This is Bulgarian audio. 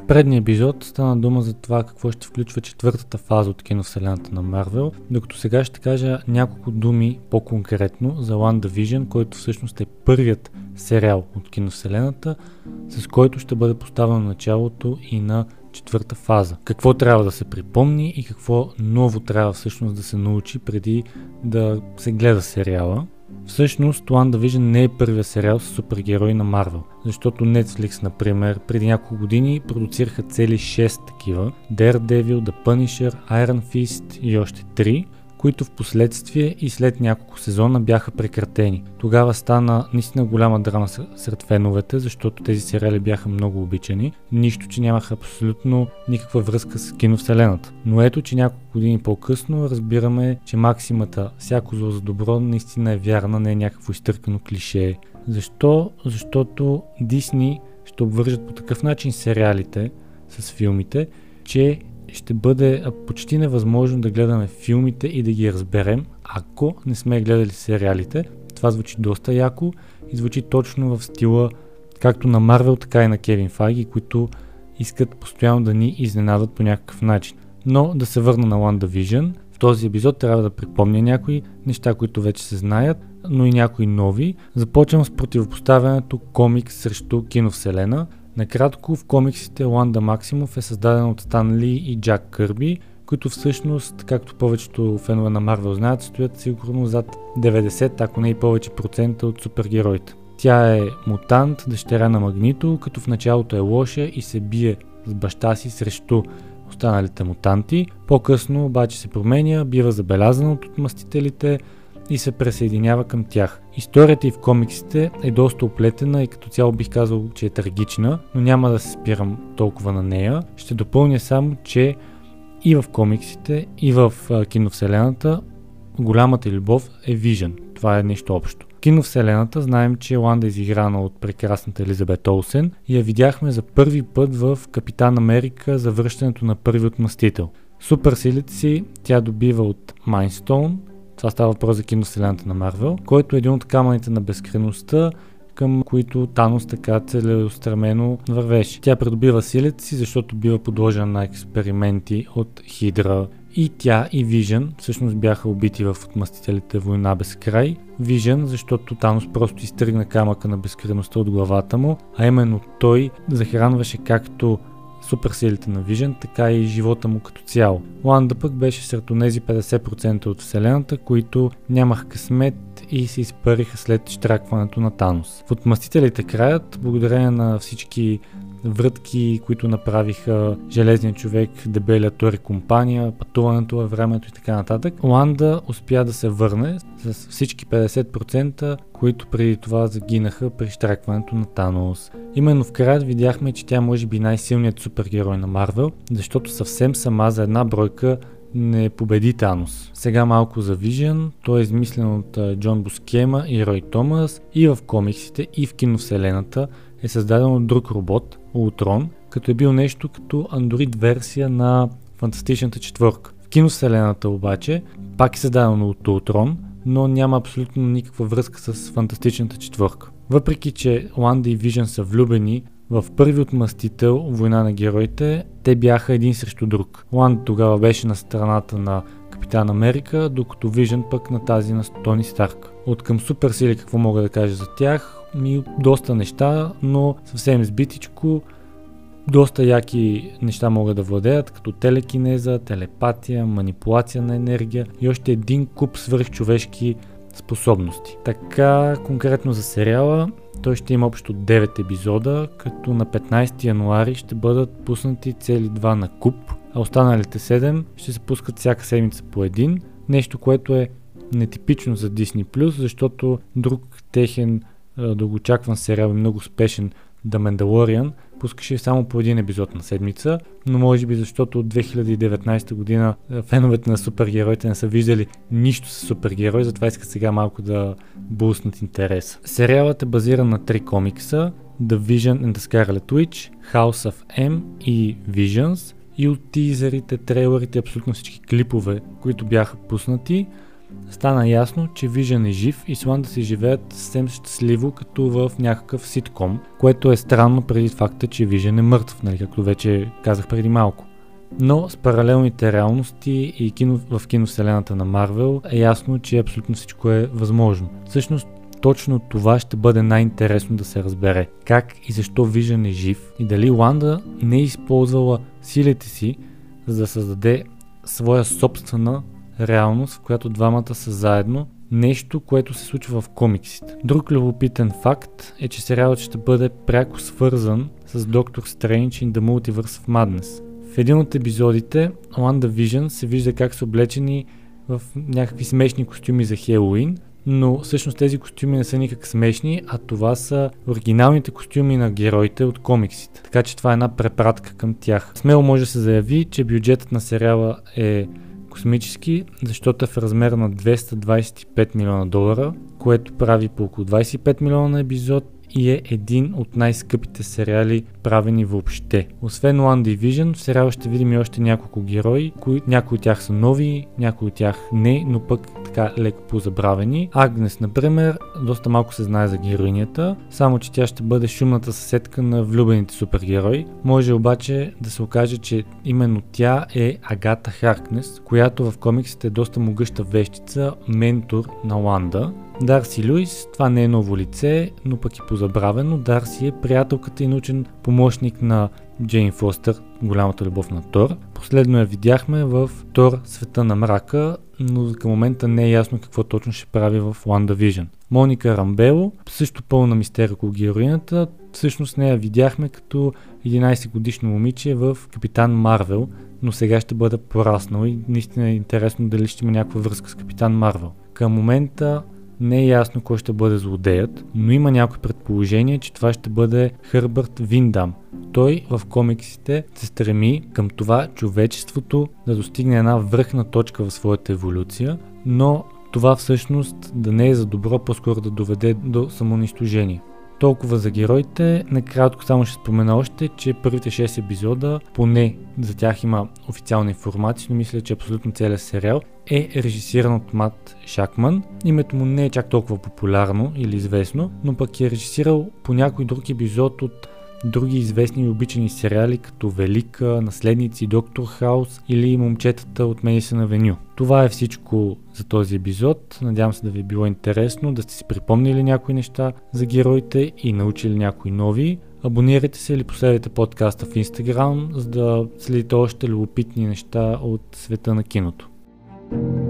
В предния епизод стана дума за това какво ще включва четвъртата фаза от киновселената на Марвел, докато сега ще кажа няколко думи по-конкретно за WandaVision, който всъщност е първият сериал от киновселената, с който ще бъде поставено началото и на четвърта фаза. Какво трябва да се припомни и какво ново трябва всъщност да се научи преди да се гледа сериала. Всъщност, WandaVision не е първия сериал с супергерои на Марвел, защото Netflix, например, преди няколко години продуцираха цели 6 такива. Daredevil, The Punisher, Iron Fist и още 3, които в последствие и след няколко сезона бяха прекратени. Тогава стана наистина голяма драма сред феновете, защото тези сериали бяха много обичани, нищо, че нямаха абсолютно никаква връзка с киновселената. Но ето, че няколко години по-късно разбираме, че максимата всяко зло за добро наистина е вярна, не е някакво изтъркано клише. Защо? Защото Дисни ще обвържат по такъв начин сериалите с филмите, че ще бъде почти невъзможно да гледаме филмите и да ги разберем, ако не сме гледали сериалите. Това звучи доста яко и звучи точно в стила както на Марвел, така и на Кевин Файги, които искат постоянно да ни изненадат по някакъв начин. Но да се върна на WandaVision, в този епизод трябва да припомня някои неща, които вече се знаят, но и някои нови. Започвам с противопоставянето комикс срещу киновселена – Накратко, в комиксите Ланда Максимов е създаден от Стан Ли и Джак Кърби, които всъщност, както повечето фенове на Марвел знаят, стоят сигурно зад 90, ако не и повече процента от супергероите. Тя е мутант, дъщеря на Магнито, като в началото е лоша и се бие с баща си срещу останалите мутанти. По-късно обаче се променя, бива забелязана от отмъстителите, и се присъединява към тях. Историята и в комиксите е доста оплетена и като цяло бих казал, че е трагична, но няма да се спирам толкова на нея. Ще допълня само, че и в комиксите, и в киновселената голямата любов е Вижен. Това е нещо общо. Киновселената знаем, че Ланда е изиграна от прекрасната Елизабет Олсен и я видяхме за първи път в Капитан Америка за връщането на първи отмъстител. Суперсилите си тя добива от Майнстоун, това става въпрос за киновселената на Марвел, който е един от камъните на безкреността, към които Танос така целеустремено вървеше. Тя придобива силите си, защото бива подложена на експерименти от Хидра. И тя и Вижен всъщност бяха убити в отмъстителите война без край. Вижен, защото Танос просто изтръгна камъка на безкреността от главата му, а именно той захранваше както суперсилите на Вижен, така и живота му като цяло. Ланда пък беше сред тези 50% от Вселената, които нямаха късмет и се изпариха след штракването на Танос. В Отмъстителите краят, благодарение на всички врътки, които направиха Железния човек, дебелия Тори компания, пътуването във времето и така нататък. Ланда успя да се върне с всички 50%, които преди това загинаха при штракването на Танос. Именно в края видяхме, че тя може би най-силният супергерой на Марвел, защото съвсем сама за една бройка не победи Танос. Сега малко за Vision, той е измислен от Джон Бускема и Рой Томас и в комиксите и в киновселената е създаден от друг робот, Ултрон, като е бил нещо като андроид версия на Фантастичната четвърка. В киновселената обаче пак е създаден от Ултрон, но няма абсолютно никаква връзка с Фантастичната четвърка. Въпреки, че Ланда и Вижен са влюбени, в първи отмъстител, Война на героите, те бяха един срещу друг. Ланд тогава беше на страната на Капитан Америка, докато Вижен пък на тази на Тони Старк. От към суперсили какво мога да кажа за тях? Ми доста неща, но съвсем сбитичко. Доста яки неща могат да владеят, като телекинеза, телепатия, манипулация на енергия и още един куп свръхчовешки способности. Така, конкретно за сериала, той ще има общо 9 епизода, като на 15 януари ще бъдат пуснати цели 2 на куп, а останалите 7 ще се пускат всяка седмица по един. Нещо, което е нетипично за Disney+, защото друг техен дългоочакван сериал и много успешен The Mandalorian пускаше само по един епизод на седмица, но може би защото от 2019 година феновете на супергероите не са виждали нищо с супергерой, затова искат сега малко да буснат интерес. Сериалът е базиран на три комикса The Vision and the Scarlet Witch, House of M и Visions и от тизерите, трейлерите, абсолютно всички клипове, които бяха пуснати, стана ясно, че Вижен е жив и с Ланда си живеят съвсем щастливо, като в някакъв ситком, което е странно преди факта, че Вижен е мъртв, нали, както вече казах преди малко. Но с паралелните реалности и кино, в киновселената на Марвел е ясно, че абсолютно всичко е възможно. Всъщност точно това ще бъде най-интересно да се разбере. Как и защо Вижен е жив и дали Ланда не е използвала силите си, за да създаде своя собствена реалност, в която двамата са заедно, нещо, което се случва в комиксите. Друг любопитен факт е, че сериалът ще бъде пряко свързан с Доктор Стрендж in the Multiverse of Madness. В един от епизодите Wanda Vision се вижда как са облечени в някакви смешни костюми за Хелоуин, но всъщност тези костюми не са никак смешни, а това са оригиналните костюми на героите от комиксите. Така че това е една препратка към тях. Смело може да се заяви, че бюджетът на сериала е космически, защото е в размер на 225 милиона долара, което прави по около 25 милиона на епизод и е един от най-скъпите сериали правени въобще. Освен One Division, в сериала ще видим и още няколко герои, кои, някои от тях са нови, някои от тях не, но пък така леко позабравени. Агнес, например, доста малко се знае за героинята, само че тя ще бъде шумната съседка на влюбените супергерои. Може обаче да се окаже, че именно тя е Агата Харкнес, която в комиксите е доста могъща вещица, ментор на Ланда. Дарси Луис, това не е ново лице, но пък и позабравено. Дарси е приятелката и научен помощник на Джейн Фостер, голямата любов на Тор. Последно я видяхме в Тор Света на мрака, но към момента не е ясно какво точно ще прави в WandaVision. Моника Рамбело, също пълна мистерия около героината, всъщност нея видяхме като 11 годишно момиче в Капитан Марвел, но сега ще бъде пораснал и наистина е интересно дали ще има някаква връзка с Капитан Марвел. Към момента не е ясно кой ще бъде злодеят, но има някои предположение, че това ще бъде Хърбърт Виндам. Той в комиксите се стреми към това човечеството да достигне една връхна точка в своята еволюция, но това всъщност да не е за добро, по-скоро да доведе до самоунищожение. Толкова за героите. Накратко само ще спомена още, че първите 6 епизода, поне за тях има официална информация, но мисля, че абсолютно целият сериал е режисиран от Мат Шакман. Името му не е чак толкова популярно или известно, но пък е режисирал по някой друг епизод от други известни и обичани сериали като Велика, Наследници, Доктор Хаус или Момчетата от Медисън Авеню. Това е всичко за този епизод. Надявам се да ви е било интересно, да сте си припомнили някои неща за героите и научили някои нови. Абонирайте се или последвайте подкаста в Instagram, за да следите още любопитни неща от света на киното. thank you